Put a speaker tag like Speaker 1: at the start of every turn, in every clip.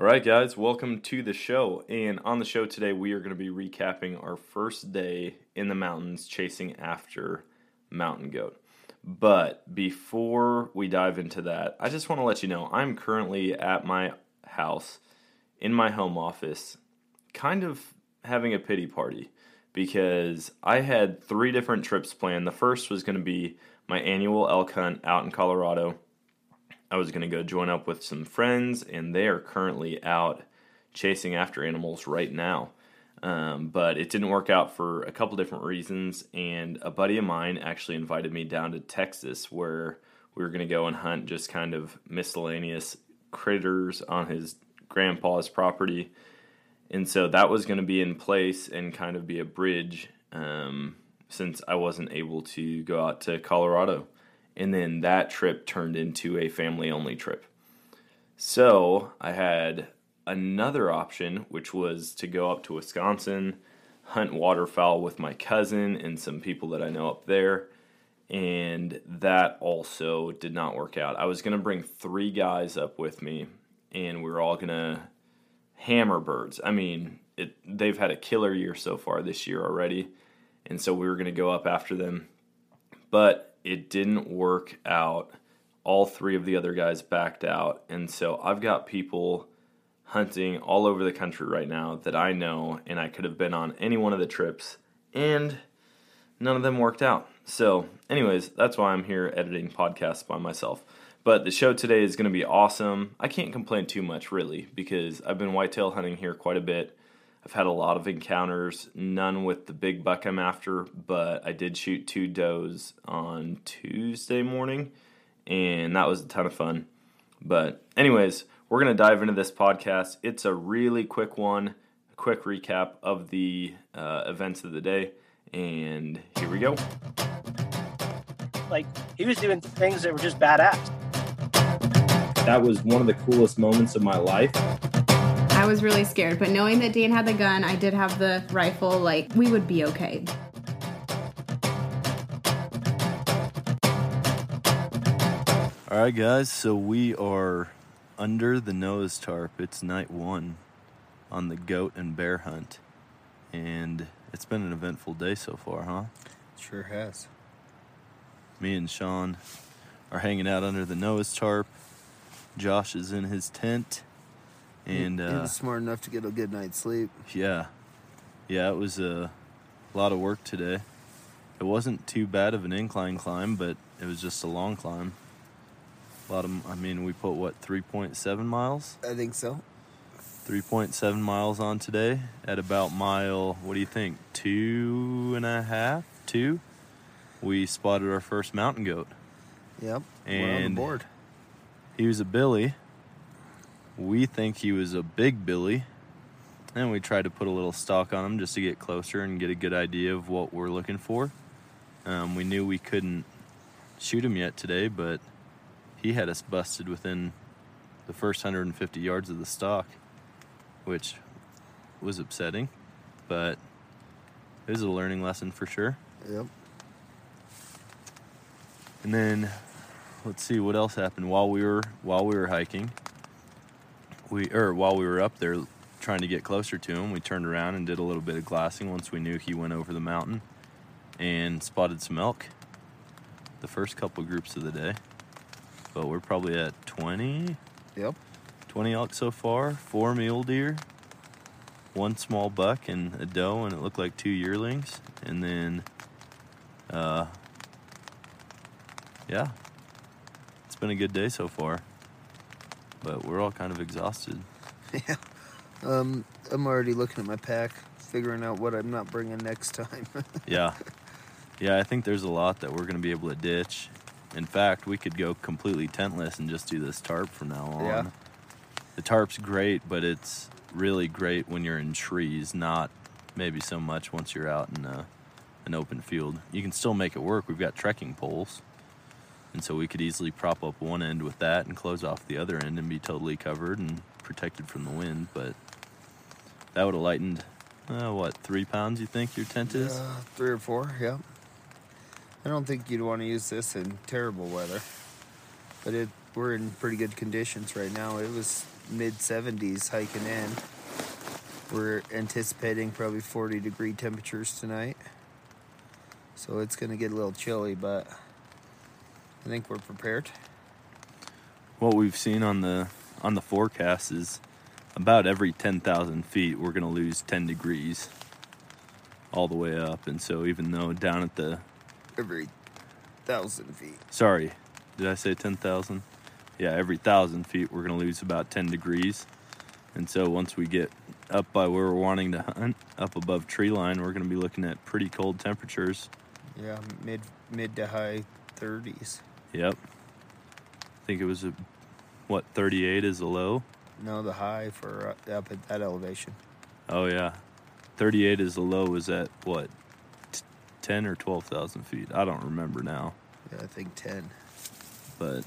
Speaker 1: All right, guys, welcome to the show. And on the show today, we are going to be recapping our first day in the mountains chasing after mountain goat. But before we dive into that, I just want to let you know I'm currently at my house in my home office, kind of having a pity party because I had three different trips planned. The first was going to be my annual elk hunt out in Colorado. I was going to go join up with some friends, and they are currently out chasing after animals right now. Um, but it didn't work out for a couple different reasons. And a buddy of mine actually invited me down to Texas where we were going to go and hunt just kind of miscellaneous critters on his grandpa's property. And so that was going to be in place and kind of be a bridge um, since I wasn't able to go out to Colorado. And then that trip turned into a family only trip. So I had another option, which was to go up to Wisconsin, hunt waterfowl with my cousin and some people that I know up there. And that also did not work out. I was going to bring three guys up with me, and we were all going to hammer birds. I mean, it, they've had a killer year so far this year already. And so we were going to go up after them. But it didn't work out. All three of the other guys backed out. And so I've got people hunting all over the country right now that I know, and I could have been on any one of the trips, and none of them worked out. So, anyways, that's why I'm here editing podcasts by myself. But the show today is going to be awesome. I can't complain too much, really, because I've been whitetail hunting here quite a bit. I've had a lot of encounters, none with the big buck I'm after, but I did shoot two does on Tuesday morning, and that was a ton of fun. But, anyways, we're going to dive into this podcast. It's a really quick one, a quick recap of the uh, events of the day. And here we go.
Speaker 2: Like, he was doing things that were just badass.
Speaker 1: That was one of the coolest moments of my life.
Speaker 3: I was really scared, but knowing that Dan had the gun, I did have the rifle, like, we would be okay.
Speaker 1: All right, guys, so we are under the Noah's tarp. It's night one on the goat and bear hunt. And it's been an eventful day so far, huh?
Speaker 4: Sure has.
Speaker 1: Me and Shawn are hanging out under the Noah's tarp. Josh is in his tent. And
Speaker 4: he, he
Speaker 1: uh,
Speaker 4: was smart enough to get a good night's sleep.
Speaker 1: yeah, yeah, it was a lot of work today. It wasn't too bad of an incline climb, but it was just a long climb. A lot of, I mean, we put what, 3.7 miles?
Speaker 4: I think so.
Speaker 1: 3.7 miles on today at about mile, what do you think, two and a half, two? We spotted our first mountain goat.
Speaker 4: Yep. We're on the
Speaker 1: And-
Speaker 4: board.
Speaker 1: He was a billy. We think he was a big billy. And we tried to put a little stock on him just to get closer and get a good idea of what we're looking for. Um, we knew we couldn't shoot him yet today, but he had us busted within the first 150 yards of the stock, which was upsetting, but it was a learning lesson for sure.
Speaker 4: Yep.
Speaker 1: And then let's see what else happened while we were while we were hiking. We or while we were up there trying to get closer to him, we turned around and did a little bit of glassing once we knew he went over the mountain and spotted some elk. The first couple groups of the day. But we're probably at 20,
Speaker 4: Yep.
Speaker 1: 20 elk so far, four mule deer, one small buck and a doe, and it looked like two yearlings. And then, uh, yeah, it's been a good day so far. But we're all kind of exhausted.
Speaker 4: yeah. Um, I'm already looking at my pack, figuring out what I'm not bringing next time.
Speaker 1: Yeah. Yeah, I think there's a lot that we're going to be able to ditch. In fact, we could go completely tentless and just do this tarp from now on.
Speaker 4: Yeah.
Speaker 1: The tarp's great, but it's really great when you're in trees, not maybe so much once you're out in a, an open field. You can still make it work. We've got trekking poles. And so we could easily prop up one end with that and close off the other end and be totally covered and protected from the wind. But that would have lightened, uh, what, three pounds you think your tent is?
Speaker 4: Uh, three or four, yep. I don't think you'd want to use this in terrible weather, but it we're in pretty good conditions right now. It was mid 70s hiking in. We're anticipating probably 40 degree temperatures tonight. So it's going to get a little chilly, but I think we're prepared.
Speaker 1: What we've seen on the on the forecast is about every 10,000 feet we're going to lose 10 degrees all the way up and so even though down at the
Speaker 4: Every thousand feet.
Speaker 1: sorry did i say 10,000 yeah every 1,000 feet we're going to lose about 10 degrees and so once we get up by where we're wanting to hunt up above tree line we're going to be looking at pretty cold temperatures
Speaker 4: Yeah, mid mid to high 30s.
Speaker 1: yep i think it was a, what 38 is the low
Speaker 4: No, the high for uh, up at that elevation.
Speaker 1: Oh yeah, thirty-eight is the low. Is at what, t- ten or twelve thousand feet? I don't remember now.
Speaker 4: Yeah, I think 10.
Speaker 1: But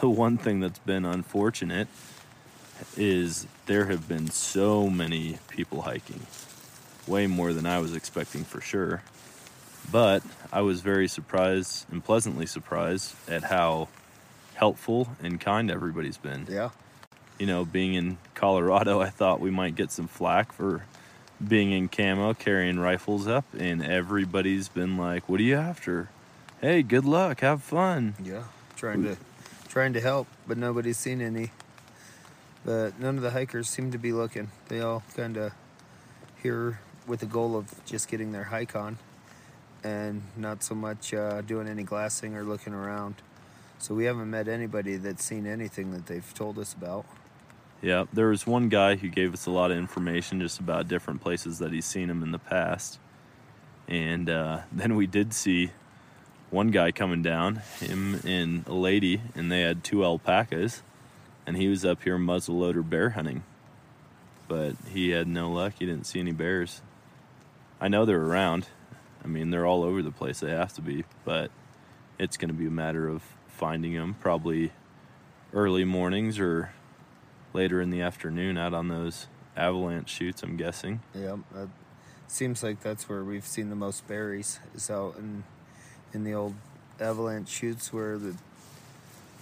Speaker 1: the one thing that's been unfortunate is there have been so many people hiking, way more than I was expecting for sure. But I was very surprised and pleasantly surprised at how helpful and kind everybody's been
Speaker 4: Yeah.
Speaker 1: you know, being in Colorado, I thought we might get some flack for being in camo, carrying rifles up, and everybody's been like, "What are you after? Hey, good luck, have fun."
Speaker 4: Yeah, trying to trying to help, but nobody's seen any. But none of the hikers seem to be looking. They all kind of here with the goal of just getting their hike on, and not so much uh, doing any glassing or looking around. So we haven't met anybody that's seen anything that they've told us about.
Speaker 1: Yeah, there was one guy who gave us a lot of information just about different places that he's seen them in the past, and uh, then we did see one guy coming down, him and a lady, and they had two alpacas, and he was up here muzzleloader bear hunting, but he had no luck. He didn't see any bears. I know they're around. I mean, they're all over the place. They have to be, but it's going to be a matter of finding them probably early mornings or later in the afternoon out on those avalanche chutes. I'm guessing.
Speaker 4: Yeah, seems like that's where we've seen the most berries is out in in the old avalanche chutes where the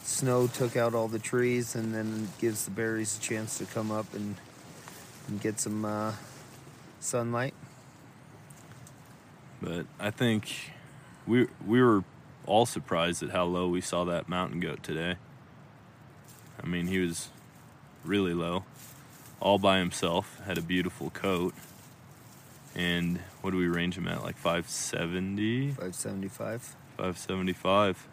Speaker 4: snow took out all the trees and then gives the berries a chance to come up and and get some uh, sunlight.
Speaker 1: But I think we we were all surprised at how low we saw that mountain goat today. I mean, he was really low, all by himself. Had a beautiful coat. And what do we range him at? Like 570,
Speaker 4: 575.
Speaker 1: 575.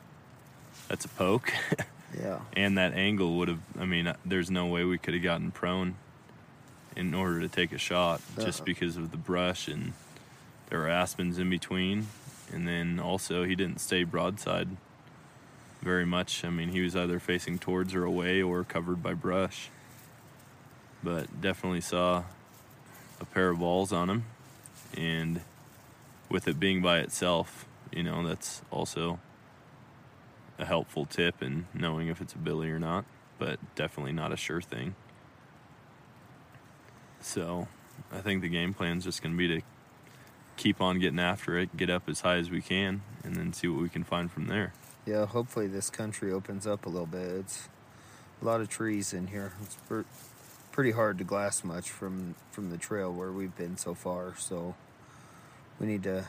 Speaker 1: That's a poke.
Speaker 4: Yeah.
Speaker 1: and that angle would have i mean uh, there's no way we could have gotten prone in order to take a shot just
Speaker 4: Uh-uh.
Speaker 1: because of the brush and there were aspens in between. And then also he didn't stay broadside very much. I mean he was either facing towards or away or covered by brush. But definitely saw a pair of balls on him. And with it being by itself you know that's also a helpful tip in knowing if it's a billy or not, but definitely not a sure thing. So, I think the game plan is just going to be to keep on getting after it, get up as high as we can, and then see what we can find from there.
Speaker 4: Yeah, hopefully this country opens up a little bit. It's a lot of trees in here. It's per- pretty hard to glass much from from the trail where we've been so far. So we need to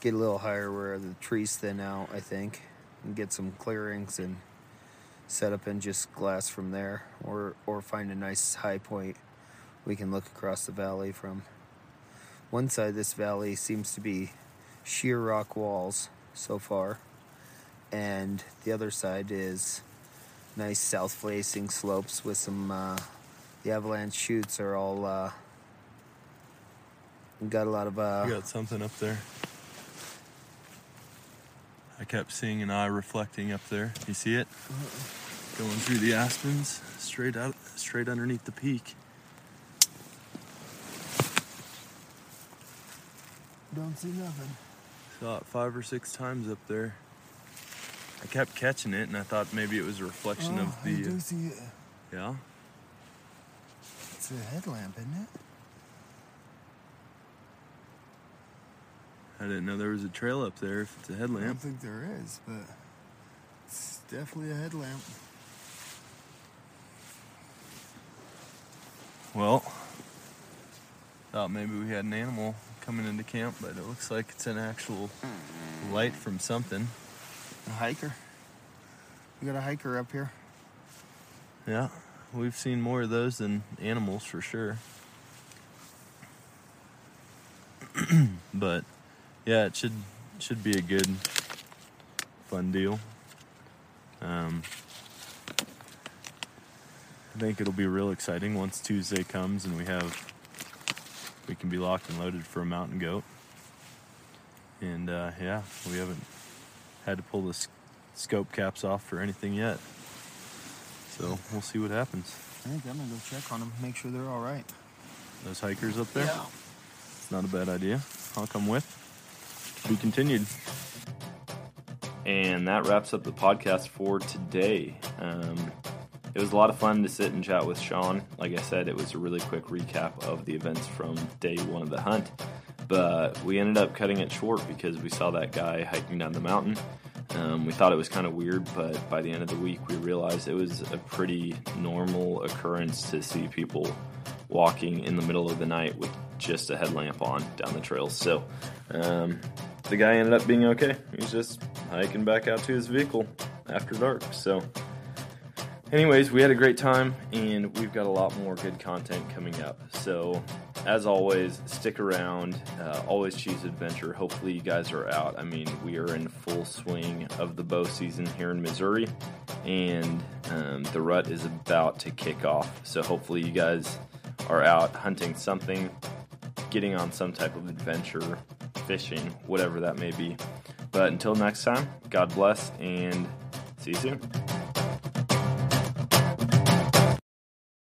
Speaker 4: get a little higher where the trees thin out. I think and get some clearings and set up and just glass from there, or or find a nice high point we can look across the valley from. One side of this valley seems to be sheer rock walls so far and the other side is nice south facing slopes with some uh, the avalanche chutes are all uh, got a lot of uh,
Speaker 1: got something up there. I kept seeing an eye reflecting up there. You see it? Going through the aspens, straight out, straight underneath the peak.
Speaker 4: Don't see nothing
Speaker 1: Saw it five or six times up there. I kept catching it, and I thought maybe it was a reflection of
Speaker 4: Oh, I
Speaker 1: the.
Speaker 4: do uh, see it.
Speaker 1: yeah.
Speaker 4: It's a headlamp, isn't it?
Speaker 1: I didn't know there was a trail up there. If it's a headlamp.
Speaker 4: I don't think there is, but it's definitely a headlamp.
Speaker 1: Well, thought maybe we had an animal coming into camp, but it looks like it's an actual light from something.
Speaker 4: A hiker. We got a hiker up here.
Speaker 1: Yeah, we've seen more of those than animals for sure. but yeah, it should should be a good fun deal. Um, I think it'll be real exciting once Tuesday comes and we have we can be locked and loaded for a mountain goat. And uh, yeah, we haven't had to pull the s- scope caps off for anything yet. So we'll see what happens.
Speaker 4: I think I'm gonna go check on them, make sure they're all right.
Speaker 1: Those hikers up there? Yeah. It's not a bad idea. I'll come with. Be continued. And that wraps up the podcast for today. Um, it was a lot of fun to sit and chat with Shawn. Like I said, it was a really quick recap of the events from day one of the hunt. But we ended up cutting it short because we saw that guy hiking down the mountain. Um, we thought it was kind of weird, but by the end of the week, we realized it was a pretty normal occurrence to see people walking in the middle of the night with just a headlamp on down the trails. So um, the guy ended up being okay. He's just hiking back out to his vehicle after dark. So, anyways, we had a great time and we've got a lot more good content coming up. So, as always, stick around. Uh, always choose adventure. Hopefully, you guys are out. I mean, we are in full swing of the bow season here in Missouri, and um, the rut is about to kick off. So, hopefully, you guys are out hunting something, getting on some type of adventure, fishing, whatever that may be. But until next time, God bless and see you soon.